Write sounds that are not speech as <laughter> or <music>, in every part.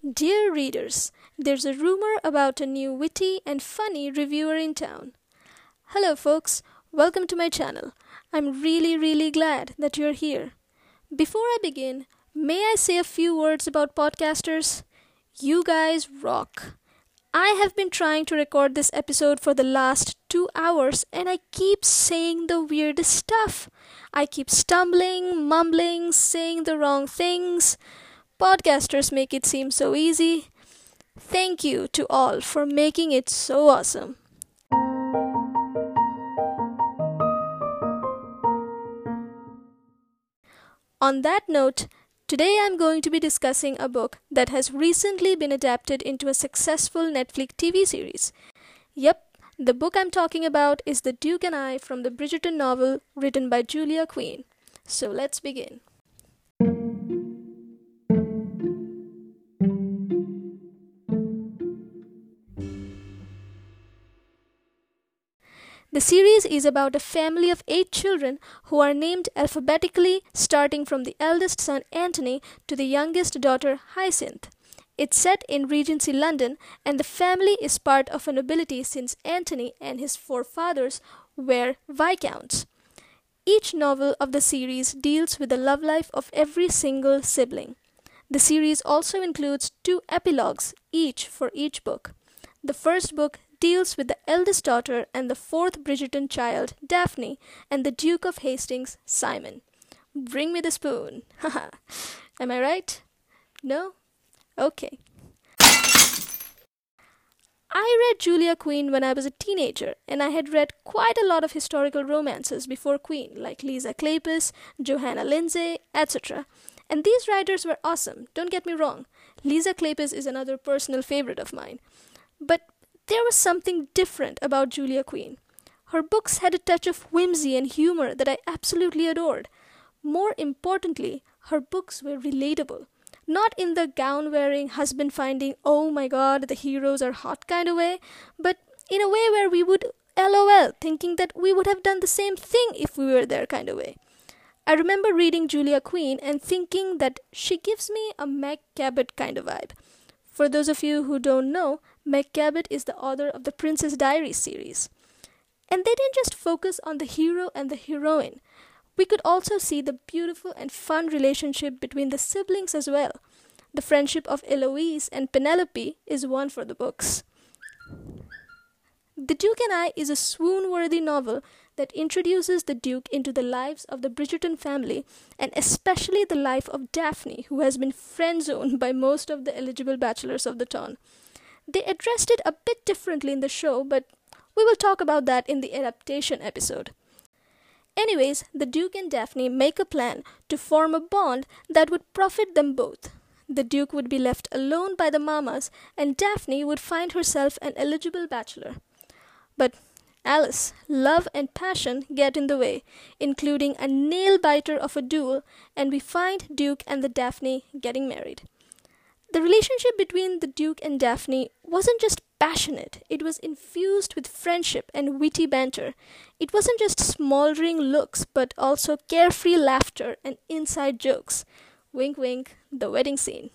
Dear readers, there's a rumor about a new witty and funny reviewer in town. Hello, folks. Welcome to my channel. I'm really, really glad that you're here. Before I begin, may I say a few words about podcasters? You guys rock. I have been trying to record this episode for the last two hours and I keep saying the weirdest stuff. I keep stumbling, mumbling, saying the wrong things. Podcasters make it seem so easy. Thank you to all for making it so awesome. On that note, today I'm going to be discussing a book that has recently been adapted into a successful Netflix TV series. Yep, the book I'm talking about is The Duke and I from the Bridgerton novel written by Julia Quinn. So let's begin. The series is about a family of eight children who are named alphabetically, starting from the eldest son Anthony to the youngest daughter Hyacinth. It's set in Regency London, and the family is part of a nobility since Anthony and his forefathers were viscounts. Each novel of the series deals with the love life of every single sibling. The series also includes two epilogues, each for each book. The first book deals with the eldest daughter and the fourth Bridgerton child, Daphne, and the Duke of Hastings, Simon. Bring me the spoon. Haha. <laughs> Am I right? No? Okay. I read Julia Quinn when I was a teenager, and I had read quite a lot of historical romances before Quinn, like Lisa Kleypas, Johanna Lindsey, etc. And these writers were awesome, don't get me wrong. Lisa Kleypas is another personal favorite of mine. But there was something different about Julia Quinn. Her books had a touch of whimsy and humor that I absolutely adored. More importantly, her books were relatable. Not in the gown wearing, husband finding, oh my god, the heroes are hot kind of way, but in a way where we would lol, thinking that we would have done the same thing if we were there kind of way. I remember reading Julia Quinn and thinking that she gives me a Meg Cabot kind of vibe. For those of you who don't know, Meg Cabot is the author of the Princess Diaries series. And they didn't just focus on the hero and the heroine. We could also see the beautiful and fun relationship between the siblings as well. The friendship of Eloise and Penelope is one for the books. The Duke and I is a swoon worthy novel that introduces the Duke into the lives of the Bridgerton family and especially the life of Daphne, who has been friend zoned by most of the eligible bachelors of the town. They addressed it a bit differently in the show, but we will talk about that in the adaptation episode. Anyways, the Duke and Daphne make a plan to form a bond that would profit them both. The Duke would be left alone by the Mamas, and Daphne would find herself an eligible bachelor. But Alice, love and passion get in the way, including a nail biter of a duel, and we find Duke and the Daphne getting married. The relationship between the Duke and Daphne wasn't just passionate, it was infused with friendship and witty banter. It wasn't just smoldering looks, but also carefree laughter and inside jokes. Wink, wink, the wedding scene.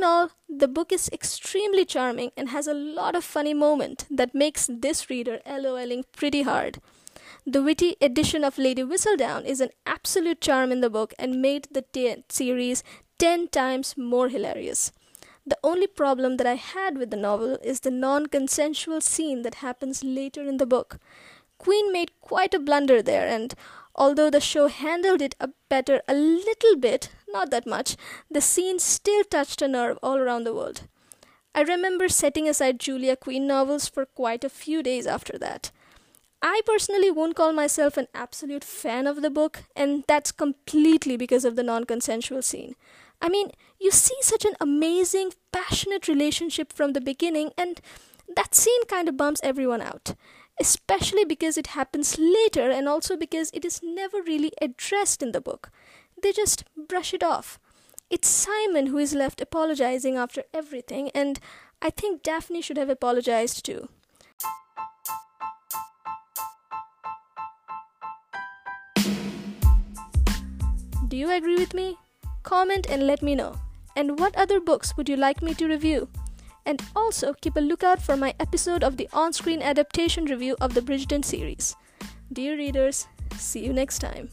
In all, the book is extremely charming and has a lot of funny moments that makes this reader LOLing pretty hard. The witty addition of Lady Whistledown is an absolute charm in the book and made the t- series 10 times more hilarious. The only problem that I had with the novel is the non consensual scene that happens later in the book. Quinn made quite a blunder there, and although the show handled it better a little bit, not that much, the scene still touched a nerve all around the world. I remember setting aside Julia Quinn novels for quite a few days after that. I personally won't call myself an absolute fan of the book, and that's completely because of the non consensual scene. I mean, you see such an amazing, passionate relationship from the beginning, and that scene kind of bumps everyone out, especially because it happens later and also because it is never really addressed in the book. They just brush it off. It's Simon who is left apologizing after everything, and I think Daphne should have apologized too. Do you agree with me? Comment and let me know. And what other books would you like me to review? And also keep a lookout for my episode of the on screen adaptation review of the Bridgerton series. Dear readers, see you next time.